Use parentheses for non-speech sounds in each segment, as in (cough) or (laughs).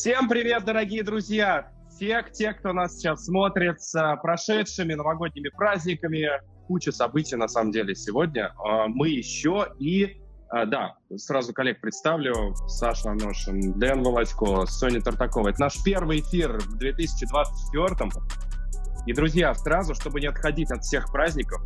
Всем привет, дорогие друзья! Всех тех, кто нас сейчас смотрит с прошедшими новогодними праздниками, куча событий на самом деле сегодня. А, мы еще и, а, да, сразу коллег представлю, Саша Аношин, Дэн Володько, Соня Тартакова. Это наш первый эфир в 2024 И, друзья, сразу, чтобы не отходить от всех праздников,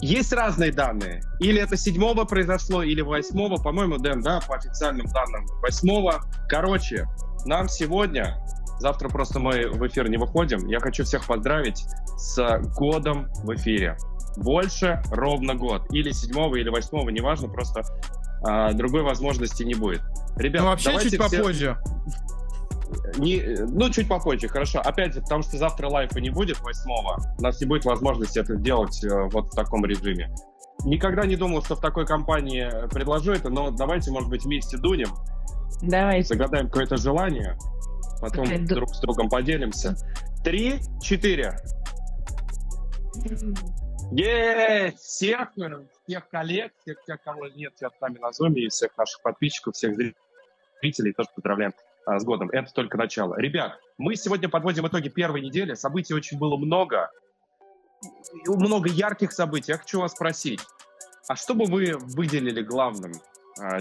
есть разные данные. Или это седьмого произошло, или восьмого. По-моему, Дэн, да, по официальным данным, восьмого. Короче, нам сегодня, завтра просто мы в эфир не выходим, я хочу всех поздравить с годом в эфире. Больше ровно год. Или седьмого, или восьмого, неважно, просто а, другой возможности не будет. Ребят, ну, вообще чуть все... попозже. Не, ну, чуть попозже, хорошо. Опять же, потому что завтра лайфа не будет, восьмого. У нас не будет возможности это делать э, вот в таком режиме. Никогда не думал, что в такой компании предложу это, но давайте, может быть, вместе дунем. Давайте. Загадаем какое-то желание, потом okay, друг с другом поделимся. Три, четыре. Есть! Всех, всех коллег, всех, всех, кого нет сейчас с нами на зуме, и всех наших подписчиков, всех зрителей тоже поздравляем а, с годом. Это только начало. Ребят, мы сегодня подводим итоги первой недели. Событий очень было много. Много ярких событий. Я хочу вас спросить, а что бы вы выделили главным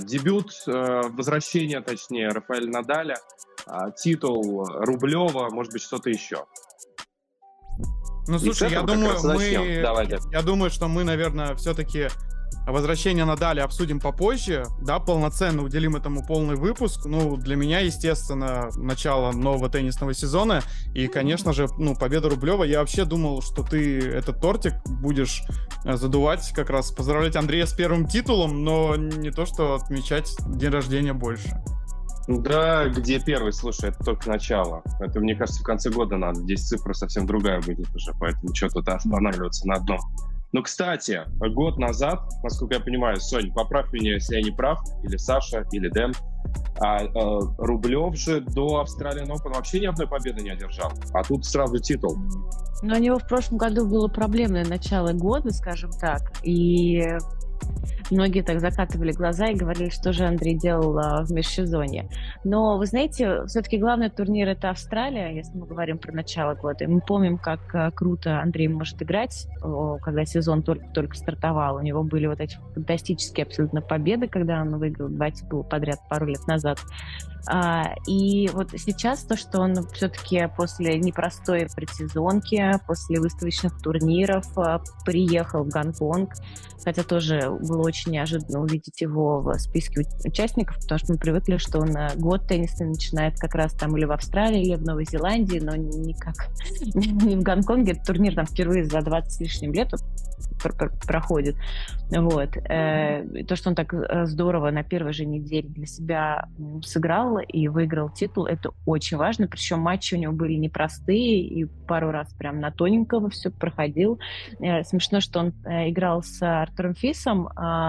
дебют, э, возвращение, точнее, Рафаэля Надаля, а, титул Рублева, может быть, что-то еще. Ну, слушай, я думаю, мы... Давайте. Я думаю, что мы, наверное, все-таки Возвращение Надаля обсудим попозже. Да, полноценно уделим этому полный выпуск. Ну, для меня, естественно, начало нового теннисного сезона. И, конечно же, ну, победа Рублева. Я вообще думал, что ты этот тортик будешь э, задувать, как раз поздравлять Андрея с первым титулом, но не то, что отмечать день рождения больше. Да, где первый, слушай, это только начало. Это, мне кажется, в конце года надо. Здесь цифра совсем другая будет уже, поэтому что тут останавливаться на одном. Ну, кстати, год назад, насколько я понимаю, Сонь, поправь меня, если я не прав, или Саша, или Дэн, а, а, Рублев же до Австралии Open вообще ни одной победы не одержал. А тут сразу титул. Но у него в прошлом году было проблемное начало года, скажем так. И Многие так закатывали глаза и говорили, что же Андрей делал а, в межсезонье. Но, вы знаете, все-таки главный турнир — это Австралия, если мы говорим про начало года. И мы помним, как а, круто Андрей может играть, когда сезон только-только стартовал. У него были вот эти фантастические абсолютно победы, когда он выиграл два титула подряд пару лет назад. А, и вот сейчас то, что он все-таки после непростой предсезонки, после выставочных турниров а, приехал в Гонконг, хотя тоже было очень неожиданно увидеть его в списке участников, потому что мы привыкли, что он э, год теннисный начинает как раз там или в Австралии, или в Новой Зеландии, но никак (laughs) не в Гонконге. Этот турнир там впервые за 20 с лишним лет проходит. Вот. Э, то, что он так э, здорово на первой же неделе для себя сыграл и выиграл титул, это очень важно. Причем матчи у него были непростые, и пару раз прям на тоненького все проходил. Смешно, что он играл с Артуром Фисом, а,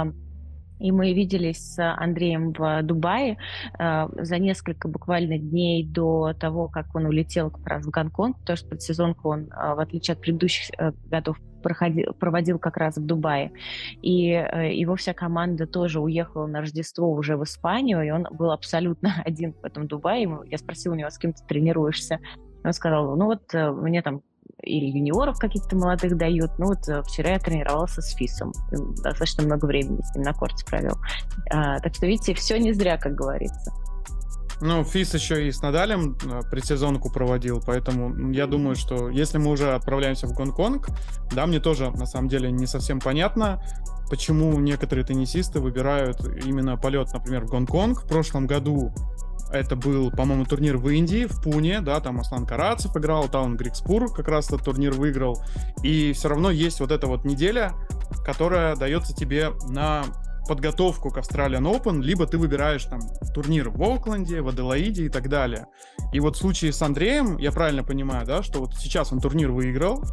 и мы виделись с Андреем в Дубае э, за несколько буквально дней до того, как он улетел как раз в Гонконг, потому что предсезонку он, э, в отличие от предыдущих э, годов, проходил, проводил как раз в Дубае. И э, его вся команда тоже уехала на Рождество уже в Испанию, и он был абсолютно (laughs) один в этом Дубае. Я спросила у него, с кем ты тренируешься. Он сказал, ну вот э, мне там или юниоров каких-то молодых дают. Ну вот э, вчера я тренировался с Фисом. Достаточно много времени с ним на корте провел. А, так что, видите, все не зря, как говорится. Ну, Фис еще и с Надалем э, предсезонку проводил, поэтому я думаю, что если мы уже отправляемся в Гонконг, да, мне тоже на самом деле не совсем понятно, почему некоторые теннисисты выбирают именно полет, например, в Гонконг. В прошлом году это был, по-моему, турнир в Индии, в Пуне, да, там Аслан Карацев играл, Таун Грикспур как раз этот турнир выиграл. И все равно есть вот эта вот неделя, которая дается тебе на подготовку к Australian Open, либо ты выбираешь там турнир в Окленде, в Аделаиде и так далее. И вот в случае с Андреем, я правильно понимаю, да, что вот сейчас он турнир выиграл,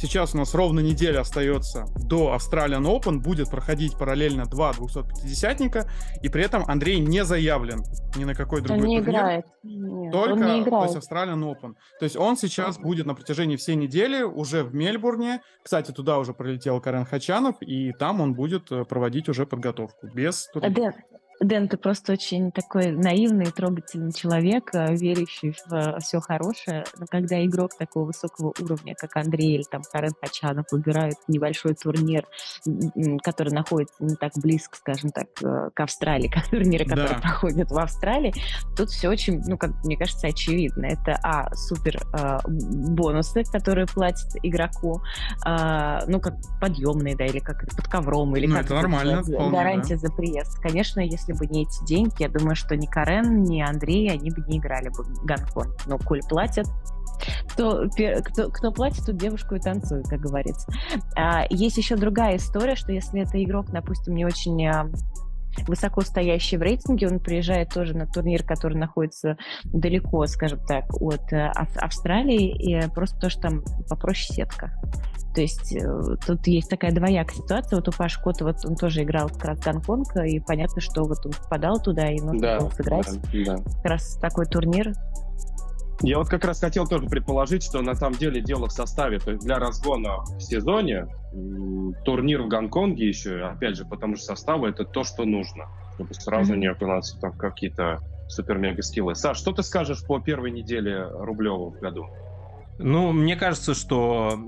Сейчас у нас ровно неделя остается до Australian Open. Будет проходить параллельно два 250-ника. И при этом Андрей не заявлен ни на какой другой он не турнир. Играет. Нет, только он не играет. То есть Australian Open. То есть он сейчас будет на протяжении всей недели уже в Мельбурне. Кстати, туда уже пролетел Карен Хачанов. И там он будет э, проводить уже подготовку. Без турнира. Дэн, ты просто очень такой наивный, трогательный человек, э, верящий в э, все хорошее. Но когда игрок такого высокого уровня, как Андрей или там Карен Хачанов, выбирает небольшой турнир, который находится не так близко, скажем так, э, к Австралии, (laughs) как турниры, которые да. проходят в Австралии, тут все очень, ну, как мне кажется, очевидно. Это, а, супер э, бонусы, которые платят игроку, э, ну, как подъемные, да, или как под ковром, или ну, как это нормально, гарантия да. за приезд. Конечно, если если бы не эти деньги, я думаю, что ни Карен, ни Андрей, они бы не играли бы Гонконг. Но коль платят, кто, кто, кто платит, тут девушку и танцует, как говорится. А, есть еще другая история, что если это игрок, допустим, не очень а, высоко стоящий в рейтинге, он приезжает тоже на турнир, который находится далеко, скажем так, от э, Австралии, и просто то, что там попроще сетка. То есть э, тут есть такая двоякая ситуация. Вот у Паши Кота, вот он тоже играл как раз Гонконг, и понятно, что вот он попадал туда, и нужно да, было сыграть да, да. как раз такой турнир. Я вот как раз хотел тоже предположить, что на самом деле дело в составе. То есть для разгона в сезоне турнир в Гонконге еще, опять же, потому что составы это то, что нужно, чтобы сразу mm-hmm. не окунаться там какие-то супер-мега скиллы. Саш, что ты скажешь по первой неделе Рублева в году? Ну, мне кажется, что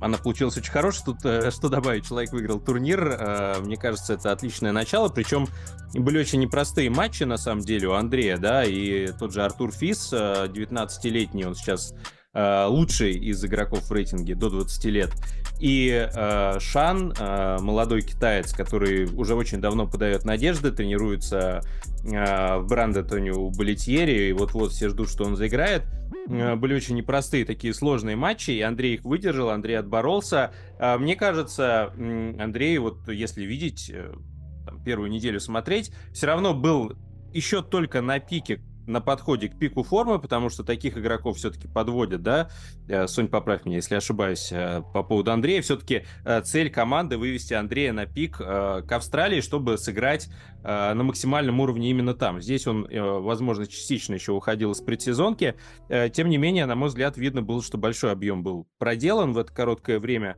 она получилась очень хорошей. Тут э, что добавить? Человек выиграл турнир. Э, мне кажется, это отличное начало. Причем были очень непростые матчи, на самом деле, у Андрея, да, и тот же Артур Фис, 19-летний, э, он сейчас лучший из игроков в рейтинге до 20 лет. И Шан, молодой китаец, который уже очень давно подает надежды, тренируется в Брандетоне у Балетьери, и вот-вот все ждут, что он заиграет. Э, были очень непростые такие сложные матчи, и Андрей их выдержал, Андрей отборолся. Э, мне кажется, Андрей, вот если видеть, э, там, первую неделю смотреть, все равно был еще только на пике на подходе к пику формы, потому что таких игроков все-таки подводят, да? Э, Сонь, поправь меня, если ошибаюсь, э, по поводу Андрея. Все-таки э, цель команды вывести Андрея на пик к Австралии, чтобы сыграть на максимальном уровне именно там. Здесь он, возможно, частично еще уходил из предсезонки. Тем не менее, на мой взгляд, видно было, что большой объем был проделан в это короткое время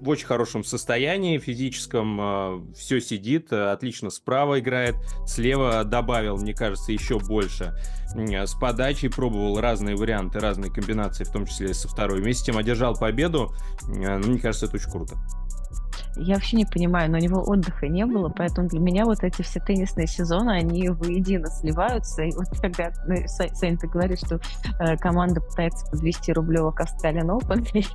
в очень хорошем состоянии физическом, э, все сидит, э, отлично справа играет, слева добавил, мне кажется, еще больше. С подачей пробовал разные варианты, разные комбинации, в том числе со второй. Вместе с тем одержал победу, э, ну, мне кажется, это очень круто. Я вообще не понимаю, но у него отдыха не было, поэтому для меня вот эти все теннисные сезоны, они воедино сливаются. И вот когда ну, Сань, ты говоришь, что э, команда пытается подвести Рублева к Australian Open, (laughs)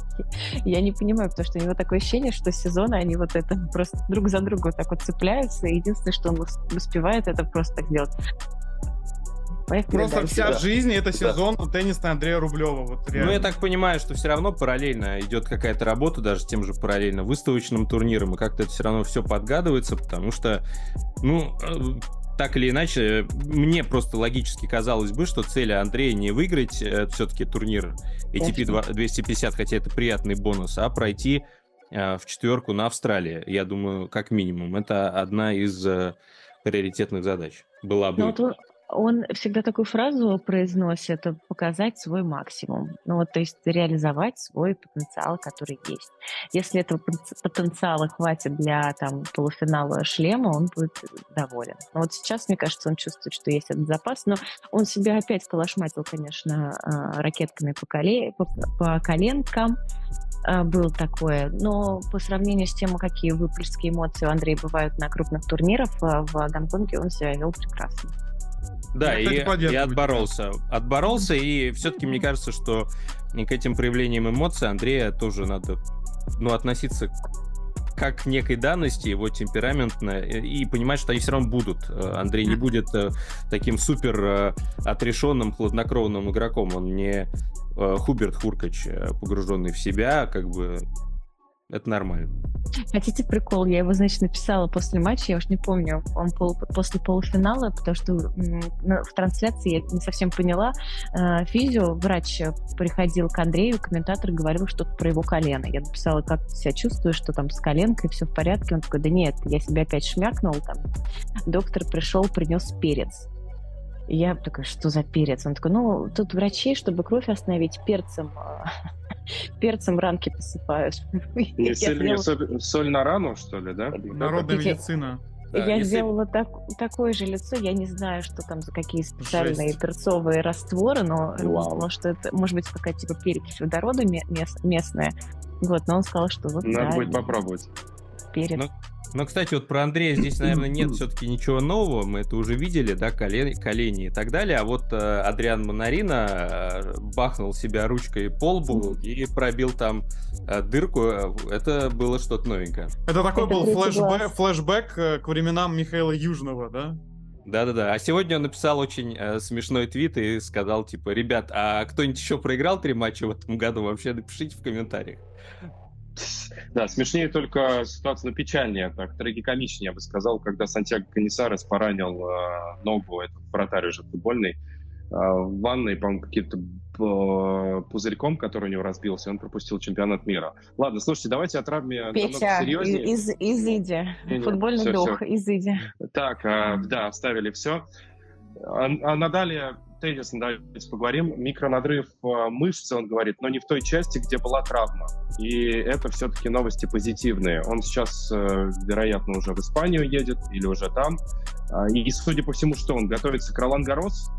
я не понимаю, потому что у него такое ощущение, что сезоны, они вот это просто друг за друга вот так вот цепляются, и единственное, что он успевает, это просто так сделать Поехали Просто дальше. вся жизнь это сезон да. теннисный Андрея Рублева. Вот реально. Ну, я так понимаю, что все равно параллельно идет какая-то работа, даже тем же параллельно выставочным турниром, и как-то это все равно все подгадывается, потому что, ну, э, так или иначе, мне просто логически казалось бы, что цель Андрея не выиграть э, все-таки турнир ATP 250, хотя это приятный бонус, а пройти э, в четверку на Австралии. Я думаю, как минимум. Это одна из э, приоритетных задач была бы. Ну, вот он всегда такую фразу произносит, показать свой максимум. Ну вот, то есть реализовать свой потенциал, который есть. Если этого потенциала хватит для там полуфинала шлема, он будет доволен. Но вот сейчас, мне кажется, он чувствует, что есть этот запас, но он себя опять колошматил, конечно, а, ракетками по, коле... по, по коленкам, а, был такое. Но по сравнению с тем, какие выплески эмоций у Андрея бывают на крупных турнирах, в Гонконге он себя вел прекрасно. Да, и, и отборолся. Отборолся, и все-таки мне кажется, что к этим проявлениям эмоций Андрея тоже надо ну, относиться как к некой данности, его темпераментно, и понимать, что они все равно будут. Андрей не будет э, таким супер э, отрешенным, хладнокровным игроком. Он не э, Хуберт Хуркач, погруженный в себя, как бы это нормально. Хотите прикол? Я его, значит, написала после матча, я уж не помню, он пол, после полуфинала, потому что в трансляции я не совсем поняла. Э, физио, врач приходил к Андрею, комментатор говорил что-то про его колено. Я написала, как ты себя чувствуешь, что там с коленкой, все в порядке. Он такой, да нет, я себя опять шмякнул. Там. Доктор пришел, принес перец. Я такая, что за перец? Он такой, ну, тут врачи, чтобы кровь остановить, перцем э, перцем ранки посыпают. (laughs) Не соль, не соль, соль на рану, что ли, да? Народная медицина. Да, я если... сделала так, такое же лицо, я не знаю, что там за какие специальные Жесть. перцовые растворы, но Вау. думала, что это может быть какая-то типа перекись водорода мест, местная. Вот, но он сказал, что вот Надо да, будет попробовать. Перец. Ну, но, кстати, вот про Андрея здесь, наверное, нет (clears throat) все-таки ничего нового. Мы это уже видели, да, колени, колени и так далее. А вот э, Адриан Монарина э, бахнул себя ручкой по лбу и пробил там э, дырку. Это было что-то новенькое. Это такой это был флешбэк, флешбэк э, к временам Михаила Южного, да? Да-да-да. А сегодня он написал очень э, смешной твит и сказал, типа, ребят, а кто-нибудь еще проиграл три матча в этом году? Вообще напишите в комментариях. Да, смешнее только ситуация, ну, печальнее, так, трагикомичнее, я бы сказал, когда Сантьяго Канисарес поранил э, ногу, этот вратарь уже футбольный, э, в ванной, по-моему, каким-то э, пузырьком, который у него разбился, он пропустил чемпионат мира. Ладно, слушайте, давайте о травме Петя, серьезнее. из, изыди. Футбольный все, дух, все. изыди. Так, э, да, оставили все. А, а Надале тезисно давайте поговорим. Микронадрыв э, мышцы, он говорит, но не в той части, где была травма. И это все-таки новости позитивные. Он сейчас, э, вероятно, уже в Испанию едет или уже там. А, и, судя по всему, что он готовится к Ролан Гарос?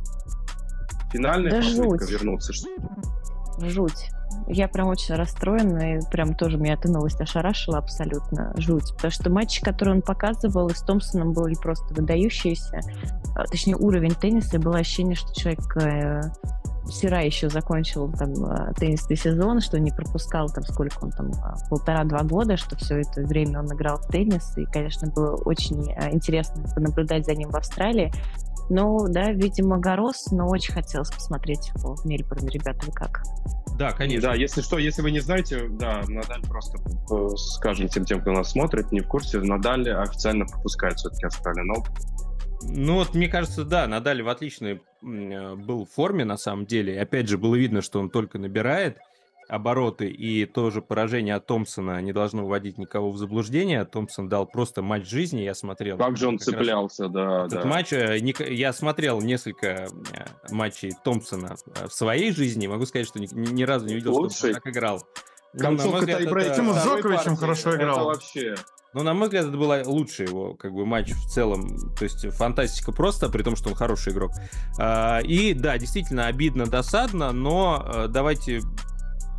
Финальная да попытка жуть. вернуться. Жуть. Я прям очень расстроена, и прям тоже меня эта новость ошарашила абсолютно, жуть. Потому что матчи, которые он показывал, и с Томпсоном были просто выдающиеся. А, точнее, уровень тенниса, было ощущение, что человек э, вчера еще закончил там э, теннисный сезон, что не пропускал там сколько он там, а, полтора-два года, что все это время он играл в теннис, и, конечно, было очень э, интересно понаблюдать за ним в Австралии. Ну, да, видимо, Горос, но очень хотелось посмотреть его в Мельбурне. Ребята, вы как? Да, конечно. Да, если что, если вы не знаете, да, Надаль просто, э, скажем тем, тем, кто нас смотрит, не в курсе, Надаль официально пропускает все-таки Australian Open. Ну вот, мне кажется, да, Надаль в отличной э, был форме, на самом деле. Опять же, было видно, что он только набирает обороты и тоже поражение от Томпсона не должно вводить никого в заблуждение. Томпсон дал просто матч жизни, я смотрел. Как же он как цеплялся, да, этот да. матч, э, я смотрел несколько э, матчей Томпсона в своей жизни, могу сказать, что ни, ни разу не видел, Лучший. что он так играл. Концовка ну, с Джоковичем хорошо играл. Это вообще... Ну, на мой взгляд, это был лучший его как бы матч в целом. То есть фантастика просто, при том, что он хороший игрок. А, и да, действительно обидно, досадно, но э, давайте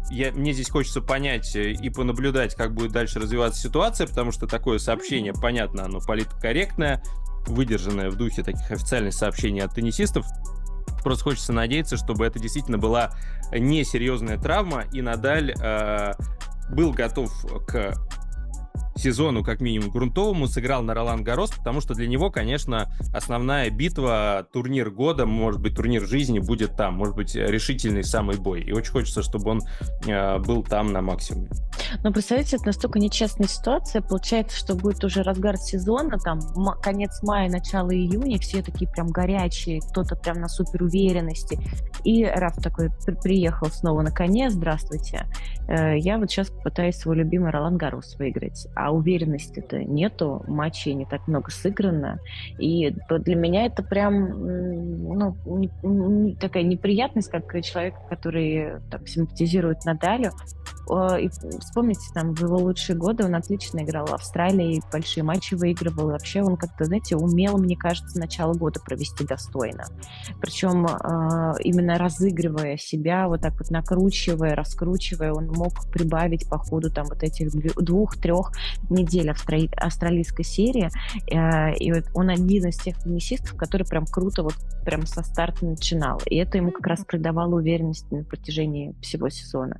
я, мне здесь хочется понять э, и понаблюдать, как будет дальше развиваться ситуация, потому что такое сообщение, понятно, оно политкорректное, выдержанное в духе таких официальных сообщений от теннисистов. Просто хочется надеяться, чтобы это действительно была несерьезная травма, и Надаль э, был готов к сезону, как минимум, грунтовому, сыграл на Ролан Гарос, потому что для него, конечно, основная битва, турнир года, может быть, турнир жизни будет там, может быть, решительный самый бой. И очень хочется, чтобы он э, был там на максимуме. Но представьте, это настолько нечестная ситуация. Получается, что будет уже разгар сезона, там, конец мая, начало июня, все такие прям горячие, кто-то прям на супер уверенности. И Раф такой приехал снова на коне, здравствуйте. Э, я вот сейчас пытаюсь свой любимый Ролан Гарос выиграть. А а уверенности-то нету, матчей не так много сыграно. И для меня это прям ну, такая неприятность, как человек, который так, симпатизирует Надалю. И вспомните, там, в его лучшие годы он отлично играл в Австралии, большие матчи выигрывал. И вообще он как-то, знаете, умел, мне кажется, начало года провести достойно. Причем а, именно разыгрывая себя, вот так вот накручивая, раскручивая, он мог прибавить по ходу там вот этих двух-трех недель австрали... австралийской серии, э, и вот он один из тех теннисистов, который прям круто вот прям со старта начинал, и это ему как раз придавало уверенность на протяжении всего сезона.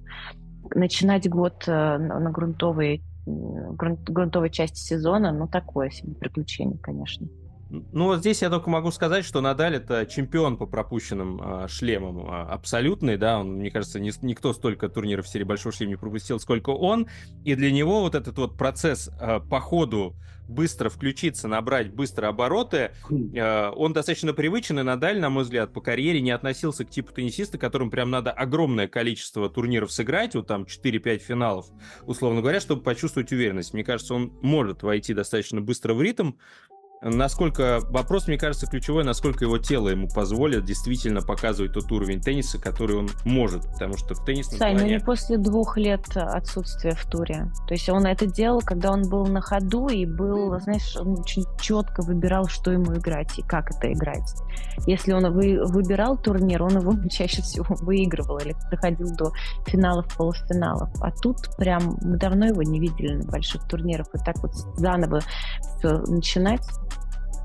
Начинать год э, на грунтовой грунтовой части сезона, ну, такое себе приключение, конечно. Ну, вот здесь я только могу сказать, что Надаль это чемпион по пропущенным э, шлемам э, абсолютный, да, он, мне кажется, не, никто столько турниров в серии Большого шлема не пропустил, сколько он, и для него вот этот вот процесс э, по ходу быстро включиться, набрать быстро обороты, э, он достаточно привычен, и Надаль, на мой взгляд, по карьере не относился к типу теннисиста, которым прям надо огромное количество турниров сыграть, вот там 4-5 финалов, условно говоря, чтобы почувствовать уверенность. Мне кажется, он может войти достаточно быстро в ритм, насколько вопрос, мне кажется, ключевой, насколько его тело ему позволит действительно показывать тот уровень тенниса, который он может, потому что в теннисном Сань, плане... ну не после двух лет отсутствия в туре. То есть он это делал, когда он был на ходу и был, знаешь, он очень четко выбирал, что ему играть и как это играть. Если он вы, выбирал турнир, он его (laughs) чаще всего выигрывал или доходил до финалов, полуфиналов. А тут прям мы давно его не видели на больших турнирах. И так вот заново все начинать,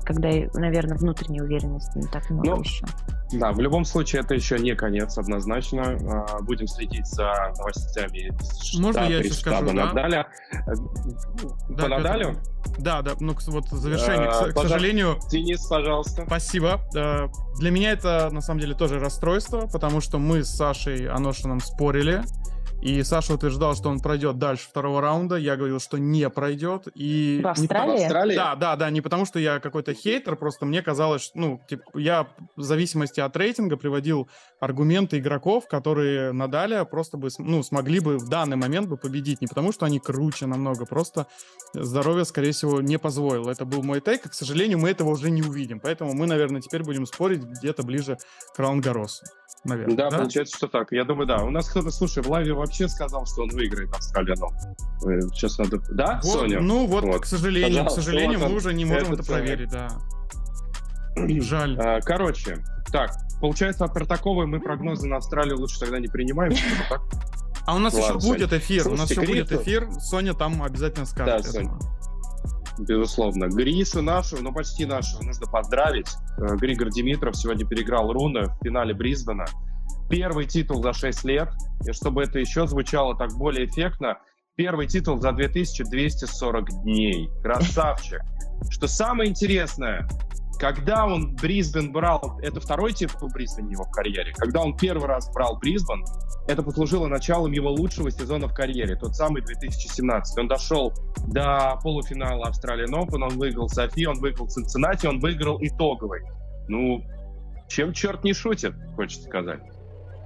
когда, наверное, внутренней уверенности не так много ну, еще. Да, в любом случае это еще не конец однозначно. А, будем следить за новостями Можно я еще скажу, да? Надаля. Да, По Надалю? Да, да, ну вот завершение, а, к, к сожалению... Денис, пожалуйста. Спасибо. Для меня это, на самом деле, тоже расстройство, потому что мы с Сашей Аношином спорили, и Саша утверждал, что он пройдет дальше второго раунда. Я говорил, что не пройдет. И в Австралии? Не Австралии? Да, да, да. Не потому, что я какой-то хейтер, просто мне казалось, что, ну, типа, я в зависимости от рейтинга приводил аргументы игроков, которые Надаля просто бы, ну, смогли бы в данный момент бы победить. Не потому, что они круче намного, просто здоровье, скорее всего, не позволило. Это был мой тейк, и, к сожалению, мы этого уже не увидим. Поэтому мы, наверное, теперь будем спорить где-то ближе к Раунд-Гаросу наверное. Да, да, получается, что так. Я думаю, да. У нас кто-то, слушай, в лайве вообще сказал, что он выиграет Австралиану. Сейчас надо... Да, вот, Соня? Ну вот, вот. к сожалению, Пожалуйста, к сожалению, вот мы уже не можем это, это проверить, да. (clears throat) Жаль. А, короче, так, получается, от Тартаковой мы прогнозы на Австралию лучше тогда не принимаем, так? А у нас Ладно, еще будет эфир, Слушайте, у нас еще будет эфир, Соня там обязательно скажет. Да, Соня. Безусловно. Гришу нашу, ну почти нашу, нужно поздравить. Э, Григор Димитров сегодня переиграл Руна в финале Брисбена. Первый титул за 6 лет. И чтобы это еще звучало так более эффектно, первый титул за 2240 дней. Красавчик. Что самое интересное, когда он Брисбен брал, это второй титул Брисбен его в карьере, когда он первый раз брал Брисбен, это послужило началом его лучшего сезона в карьере, тот самый 2017. Он дошел до полуфинала Австралии Open, он выиграл Софи, он выиграл Цинциннати, он выиграл итоговый. Ну, чем черт не шутит, хочется сказать.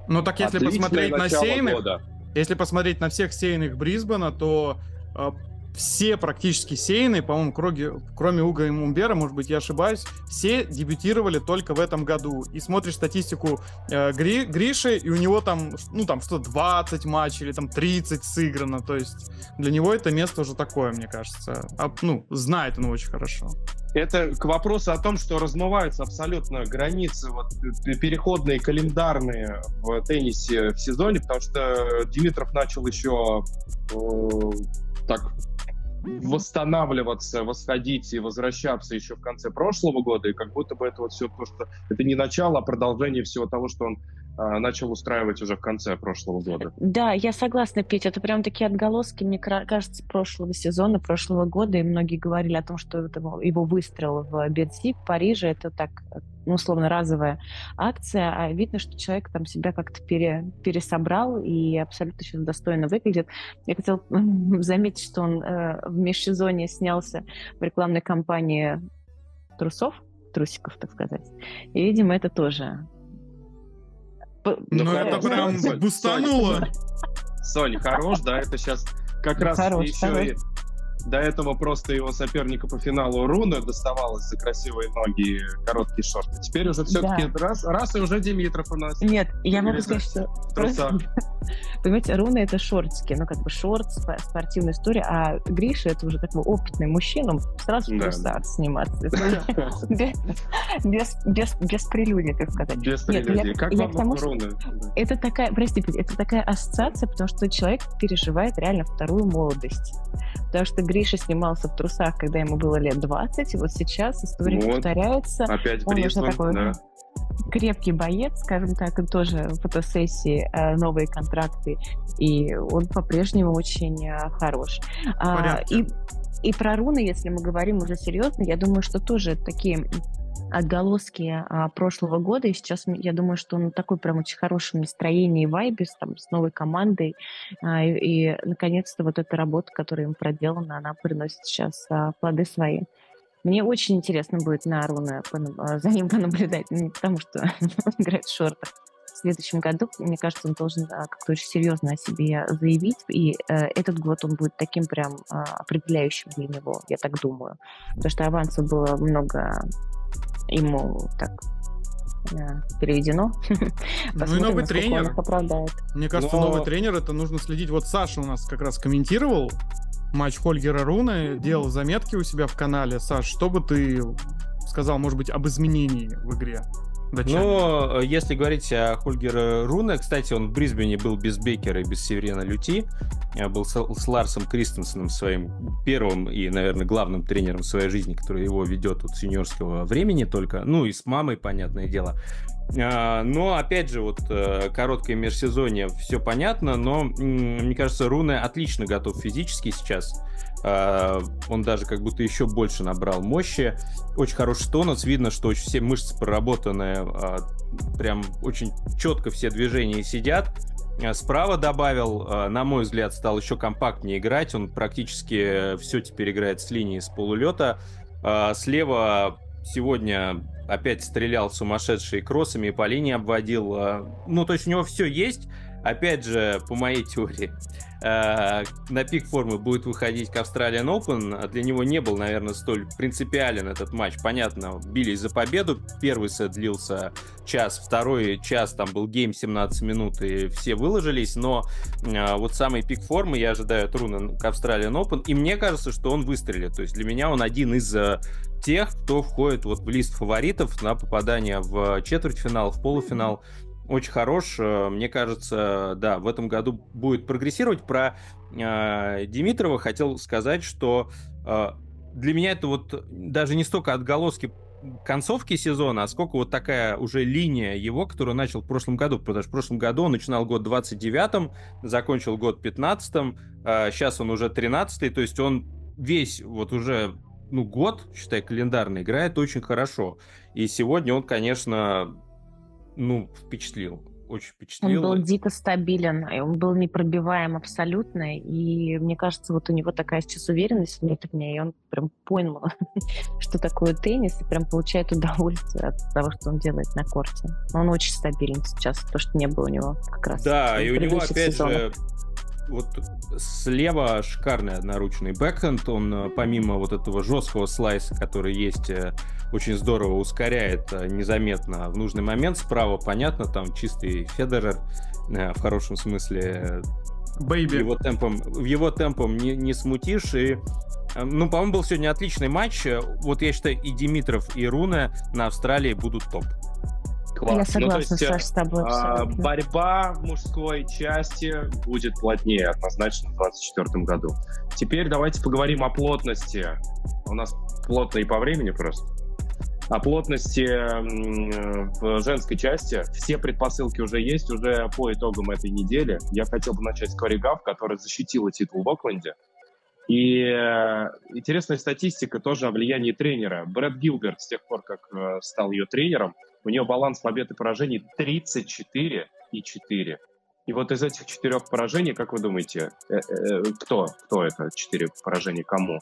Ну так если Отличное посмотреть на сейных, года. если посмотреть на всех сейных Брисбена, то э, все практически сейные, по-моему, кроме, кроме Уга и Мумбера, может быть, я ошибаюсь, все дебютировали только в этом году. И смотришь статистику э, Гри, Гриши, и у него там, ну, там что 20 матчей или там 30 сыграно. То есть для него это место уже такое, мне кажется. А, ну, знает он очень хорошо. Это к вопросу о том, что размываются абсолютно границы вот, переходные, календарные в теннисе в сезоне, потому что Димитров начал еще э, так восстанавливаться, восходить и возвращаться еще в конце прошлого года, и как будто бы это вот все то, что это не начало, а продолжение всего того, что он начал устраивать уже в конце прошлого года. Да, я согласна, Петя, это прям такие отголоски, мне кажется, прошлого сезона, прошлого года, и многие говорили о том, что его выстрел в Бетси в Париже, это так ну, условно разовая акция, а видно, что человек там себя как-то пере, пересобрал и абсолютно сейчас достойно выглядит. Я хотела (laughs) заметить, что он э, в межсезонье снялся в рекламной кампании трусов, трусиков, так сказать. И, видимо, это тоже... Ну, ну это прям бустануло. Соня, хорош, да, это сейчас как раз хорош, еще до этого просто его соперника по финалу Руна доставалось за красивые ноги и короткие шорты. Теперь уже все-таки да. раз, раз и уже Димитров у нас. Нет, я могу сказать, что... Просто... (laughs) Понимаете, Руна это шортики, ну как бы шорт, спортивная история, а Гриша это уже такой опытный мужчина, он сразу в да. сниматься. (laughs) Без, прелюдии, так сказать. Без прелюдии. Как вам Руна? Это такая, простите, это такая ассоциация, потому что человек переживает реально вторую молодость. Потому что Гриша снимался в трусах, когда ему было лет 20, и вот сейчас история вот. повторяется. Опять Он уже такой да. крепкий боец, скажем так, и тоже фотосессии, э, новые контракты, и он по-прежнему очень э, хорош. А, и, и про руны, если мы говорим уже серьезно, я думаю, что тоже такие отголоски а, прошлого года, и сейчас я думаю, что он такой прям очень хорошем настроении и вайбе, с, там, с новой командой, а, и, и наконец-то вот эта работа, которая им проделана, она приносит сейчас а, плоды свои. Мне очень интересно будет на Аруна а, за ним понаблюдать, не потому что (laughs) он играет в шортах. в следующем году, мне кажется, он должен как-то очень серьезно о себе заявить, и этот год он будет таким прям определяющим для него, я так думаю. Потому что авансов было много ему так переведено. ну и новый тренер. Мне кажется, Но... новый тренер, это нужно следить. Вот Саша у нас как раз комментировал матч Хольгера Руна, делал заметки у себя в канале. Саш, что бы ты сказал, может быть, об изменении в игре? Датчан. Но э, если говорить о Хольгера Руне, кстати, он в Брисбене был без Бекера и без Северина Люти, э, был с, Ларсом Кристенсеном своим первым и, наверное, главным тренером в своей жизни, который его ведет от сеньорского времени только, ну и с мамой, понятное дело. А, но, опять же, вот э, короткое межсезонье, все понятно, но, мне кажется, Руне отлично готов физически сейчас. А, он даже как будто еще больше набрал мощи. Очень хороший тонус, видно, что очень все мышцы проработанные, а, прям очень четко все движения сидят. Справа добавил, на мой взгляд, стал еще компактнее играть. Он практически все теперь играет с линии с полулета. Слева сегодня опять стрелял сумасшедшие кроссами и по линии обводил. А, ну, то есть у него все есть. Опять же, по моей теории, э, на пик формы будет выходить к Australian Open. Для него не был, наверное, столь принципиален этот матч. Понятно, бились за победу. Первый сет длился час, второй час там был гейм 17 минут, и все выложились. Но э, вот самый пик формы я ожидаю от Руна к Australian Open. И мне кажется, что он выстрелит. То есть для меня он один из э, тех, кто входит вот в лист фаворитов на попадание в четвертьфинал, в полуфинал очень хорош. Э, мне кажется, да, в этом году будет прогрессировать. Про э, Димитрова хотел сказать, что э, для меня это вот даже не столько отголоски концовки сезона, а сколько вот такая уже линия его, которую начал в прошлом году. Потому что в прошлом году он начинал год 29-м, закончил год 15-м, э, сейчас он уже 13-й, то есть он весь вот уже ну, год, считай, календарный, играет очень хорошо. И сегодня он, конечно, ну, впечатлил. Очень впечатлил. Он был дико стабилен, он был непробиваем абсолютно, и мне кажется, вот у него такая сейчас уверенность внутренняя, и он прям понял, (laughs) что такое теннис, и прям получает удовольствие от того, что он делает на корте. Он очень стабилен сейчас, то, что не было у него как раз. Да, и у него, опять сезонов. же, вот слева шикарный одноручный бэкхенд, он э, помимо вот этого жесткого слайса, который есть, э, очень здорово ускоряет э, незаметно в нужный момент. Справа, понятно, там чистый Федерер в хорошем смысле. Бэйби. Его темпом, его темпом не, не смутишь. И, ну, по-моему, был сегодня отличный матч. Вот я считаю, и Димитров, и Руна на Австралии будут топ. Класс. Я согласна, ну, есть, Саш, с тобой а, Борьба в мужской части будет плотнее однозначно в 2024 году. Теперь давайте поговорим о плотности. У нас плотно и по времени просто. О плотности в женской части. Все предпосылки уже есть, уже по итогам этой недели. Я хотел бы начать с Кори Гав, которая защитила титул в Окленде. И э, интересная статистика тоже о влиянии тренера. Брэд Гилберт с тех пор, как э, стал ее тренером, у нее баланс побед и поражений 34 и 4. И вот из этих четырех поражений, как вы думаете, э, э, кто, кто это четыре поражения кому?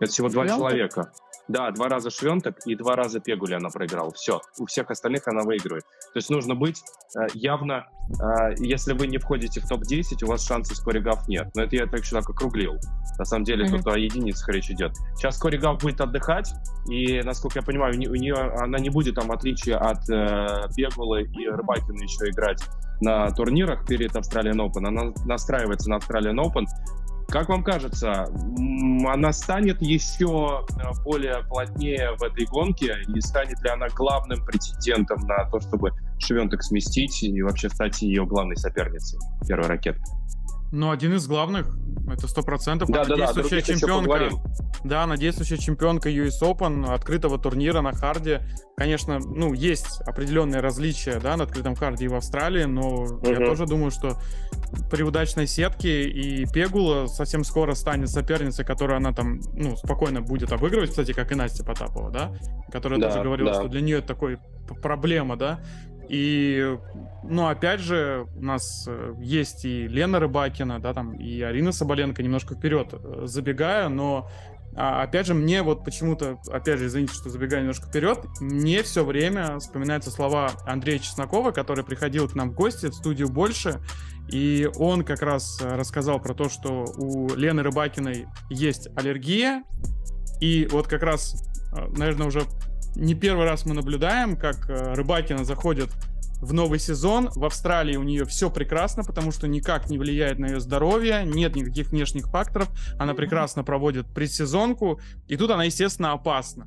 Это всего два человека. Да, два раза Швенток и два раза Пегули она проиграла. Все. У всех остальных она выигрывает. То есть нужно быть э, явно... Э, если вы не входите в топ-10, у вас шансов с Коригав нет. Но это я так так округлил. На самом деле mm-hmm. тут о единицах речь идет. Сейчас Коригав будет отдыхать, и, насколько я понимаю, у нее, она не будет там, в отличие от э, Пегулы и Рыбакина, еще играть на турнирах перед Australian Open. Она настраивается на Australian Open. Как вам кажется, она станет еще э, более плотнее в этой гонке и станет ли она главным претендентом на то, чтобы Швентек сместить и вообще стать ее главной соперницей первой ракеты? Ну, один из главных, это сто процентов. Да, да, да, действующая чемпионка. Да, она действующая чемпионка US Open, открытого турнира на харде. Конечно, ну, есть определенные различия, да, на открытом харде и в Австралии, но угу. я тоже думаю, что при удачной сетке и Пегула совсем скоро станет соперницей, которую она там, ну, спокойно будет обыгрывать, кстати, как и Настя Потапова, да, которая да, тоже говорила, да. что для нее это такой проблема, да, И, ну, опять же, у нас э, есть и Лена Рыбакина, да, там, и Арина Соболенко, немножко вперед э, забегая, но а, опять же, мне вот почему-то, опять же, извините, что забегаю немножко вперед, мне все время вспоминаются слова Андрея Чеснокова, который приходил к нам в гости в студию «Больше», и он как раз э, рассказал про то, что у Лены Рыбакиной есть аллергия, и вот как раз, наверное, уже не первый раз мы наблюдаем, как э, Рыбакина заходит в новый сезон. В Австралии у нее все прекрасно, потому что никак не влияет на ее здоровье, нет никаких внешних факторов. Она прекрасно проводит предсезонку, и тут она, естественно, опасна.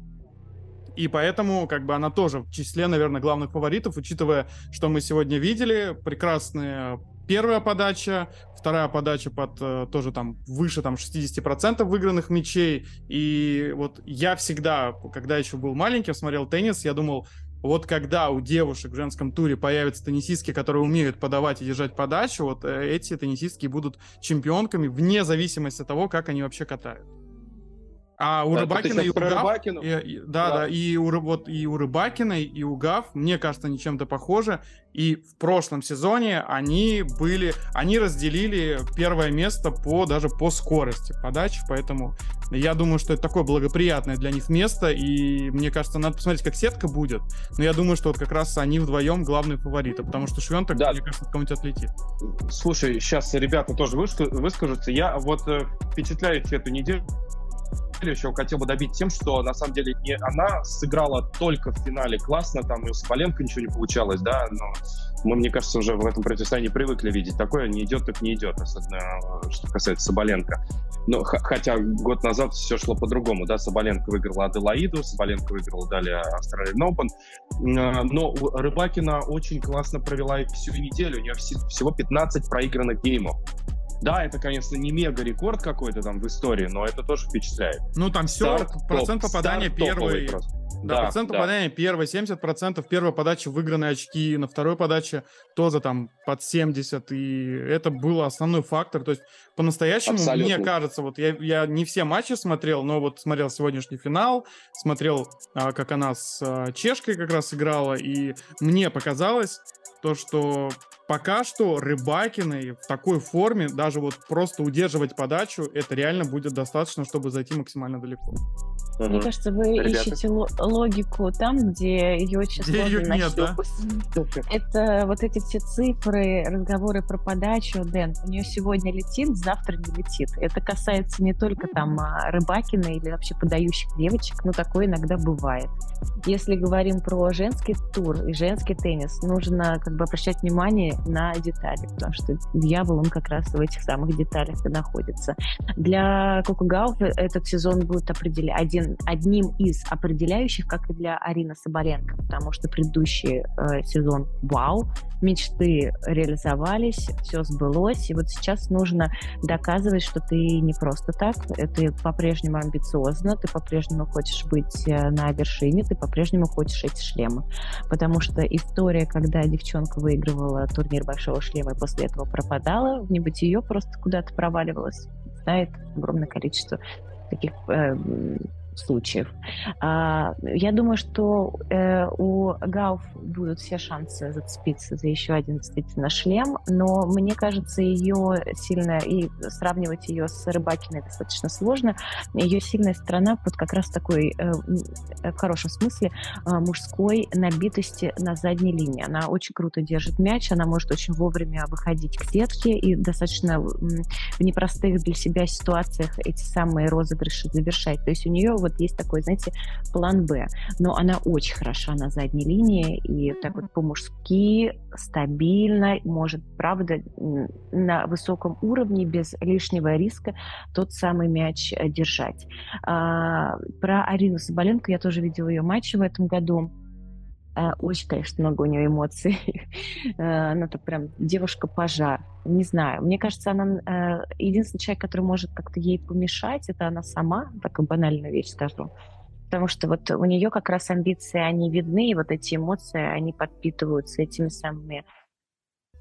И поэтому, как бы, она тоже в числе, наверное, главных фаворитов, учитывая, что мы сегодня видели, прекрасные первая подача, вторая подача под э, тоже там выше там 60% выигранных мячей. И вот я всегда, когда еще был маленьким, смотрел теннис, я думал, вот когда у девушек в женском туре появятся теннисистки, которые умеют подавать и держать подачу, вот э, эти теннисистки будут чемпионками вне зависимости от того, как они вообще катают. А у да, Рыбакина и у Гав... И, и, да, да, да, и у, вот, и у Рыбакина, и у Гав, мне кажется, они чем-то похожи. И в прошлом сезоне они были, они разделили первое место по даже по скорости подачи, поэтому я думаю, что это такое благоприятное для них место, и мне кажется, надо посмотреть, как сетка будет, но я думаю, что вот как раз они вдвоем главные фавориты, потому что Швенток, да. мне кажется, кому-нибудь отлетит. Слушай, сейчас ребята тоже выскажутся, я вот э, впечатляюсь эту неделю еще хотел бы добить тем, что на самом деле не она сыграла только в финале классно, там и у Соболенко ничего не получалось, да, но мы, мне кажется, уже в этом противостоянии привыкли видеть такое, не идет, так не идет, особенно э, что касается Соболенко. Но, хотя год назад все шло по-другому, да, Соболенко выиграла Аделаиду, Соболенко выиграла далее Australian Open, э, но Рыбакина очень классно провела всю неделю, у нее всего 15 проигранных геймов. Да, это, конечно, не мега рекорд какой-то там в истории, но это тоже впечатляет. Ну, там все, старт, процент топ, попадания первый. Да, да, процент да. попадания первый, 70% первой подачи выигранные очки, на второй подаче тоже там под 70, и это был основной фактор. То есть, по-настоящему, мне кажется, вот я, я не все матчи смотрел, но вот смотрел сегодняшний финал, смотрел, а, как она с а, Чешкой как раз играла, и мне показалось то, что пока что Рыбакиной в такой форме, даже вот просто удерживать подачу, это реально будет достаточно, чтобы зайти максимально далеко. Мне угу. кажется, вы Ребята. ищете логику там, где ее очень где сложно ее нет, да? Это вот эти все цифры, разговоры про подачу, Дэн, у нее сегодня летит, завтра не летит. Это касается не только там а, Рыбакина или вообще подающих девочек, но такое иногда бывает. Если говорим про женский тур и женский теннис, нужно как бы обращать внимание на детали, потому что дьявол, он как раз в этих самых деталях и находится. Для Коко Гауф этот сезон будет определять один, одним из определяющих, как и для Арины Соболенко, потому что предыдущий э, сезон вау, мечты реализовались, все сбылось, и вот сейчас нужно доказывать, что ты не просто так, ты по-прежнему амбициозно, ты по-прежнему хочешь быть э, на вершине, ты по-прежнему хочешь эти шлемы, потому что история, когда девчонка выигрывала турнир Большого Шлема и после этого пропадала, в небытие просто куда-то проваливалась. Знает огромное количество таких э, случаев. А, я думаю, что э, у Гауф будут все шансы зацепиться за еще один действительно шлем, но мне кажется, ее сильно, и сравнивать ее с Рыбакиной достаточно сложно, ее сильная сторона вот как раз такой, э, в хорошем смысле, э, мужской набитости на задней линии. Она очень круто держит мяч, она может очень вовремя выходить к сетке и достаточно в непростых для себя ситуациях эти самые розыгрыши завершать. То есть у нее вот есть такой, знаете, план Б. Но она очень хороша на задней линии и так вот по-мужски, стабильно, может, правда, на высоком уровне, без лишнего риска тот самый мяч э, держать. А, про Арину Соболенко я тоже видела ее матчи в этом году. Uh, очень, конечно, много у нее эмоций. Uh, она так прям девушка-пожар. Не знаю. Мне кажется, она uh, единственный человек, который может как-то ей помешать, это она сама. Такую банальную вещь скажу. Потому что вот у нее как раз амбиции, они видны, и вот эти эмоции, они подпитываются этими самыми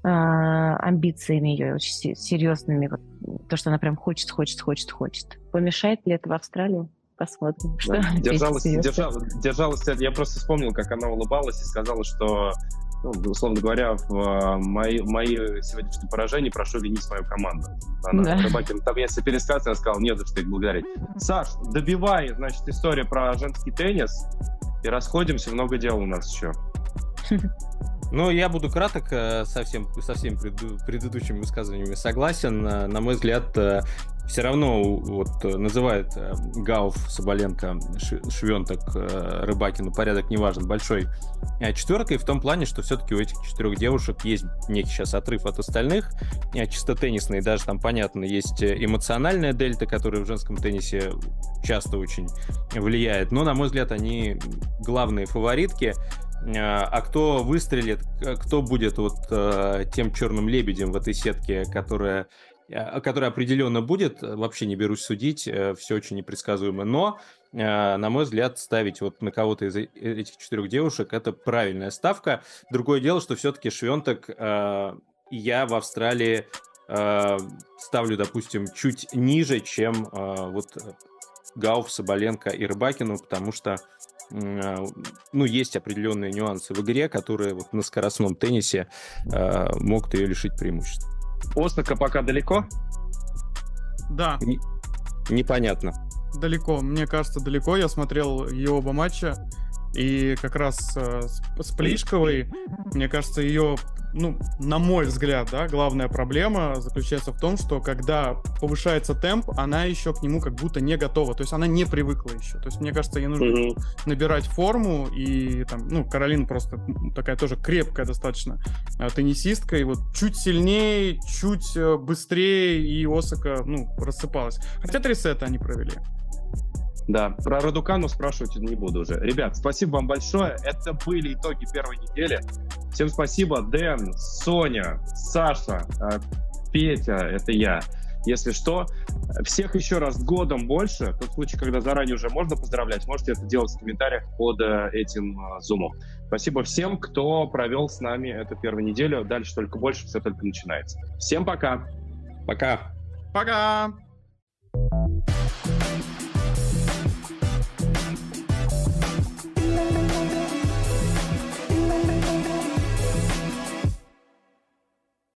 амбициями ее очень серьезными. Вот, то, что она прям хочет, хочет, хочет, хочет. Помешает ли это в Австралии? Посмотрим, что держалась, держалась, держалась, я просто вспомнил, как она улыбалась и сказала, что ну, условно говоря, в э, мои, мои сегодняшние поражения прошу винить мою команду. Она, да. Рыбакин, там, если пересказать, я сказал, нет за что их благодарить. Саш, добивай, значит, история про женский теннис, и расходимся, много дел у нас еще. (laughs) Ну, я буду краток э, со, всем, со всеми предыдущими высказываниями согласен. Э, на мой взгляд, э, все равно вот называет Гауф, Соболенко, Швенток, Рыбакину порядок неважен, большой четверкой в том плане, что все-таки у этих четырех девушек есть некий сейчас отрыв от остальных, чисто теннисный, даже там, понятно, есть эмоциональная дельта, которая в женском теннисе часто очень влияет, но, на мой взгляд, они главные фаворитки, а, а кто выстрелит, кто будет вот э, тем черным лебедем в этой сетке, которая которая определенно будет, вообще не берусь судить, э, все очень непредсказуемо, но, э, на мой взгляд, ставить вот на кого-то из этих четырех девушек это правильная ставка. Другое дело, что все-таки Швенток я в Австралии ставлю, допустим, чуть ниже, чем вот Гауф, Соболенко и Рыбакину, потому что ну, есть определенные нюансы в игре, которые вот на скоростном теннисе э, могут ее лишить преимущества. Осака пока далеко? Да. Не, непонятно. Далеко, мне кажется, далеко. Я смотрел ее оба матча. И как раз э, с, с Плишковой, мне кажется, ее ну, на мой взгляд, да, главная проблема заключается в том, что когда повышается темп, она еще к нему как будто не готова. То есть она не привыкла еще. То есть мне кажется, ей нужно mm-hmm. набирать форму. И там, ну, Каролина просто такая тоже крепкая достаточно э, теннисистка. И вот чуть сильнее, чуть э, быстрее, и Осака, ну, рассыпалась. Хотя три сета они провели. Да, про Радукану спрашивать не буду уже. Ребят, спасибо вам большое. Это были итоги первой недели. Всем спасибо. Дэн, Соня, Саша, э, Петя, это я. Если что, всех еще раз годом больше. В тот случай, когда заранее уже можно поздравлять, можете это делать в комментариях под э, этим э, зумом. Спасибо всем, кто провел с нами эту первую неделю. Дальше только больше, все только начинается. Всем пока. Пока. Пока.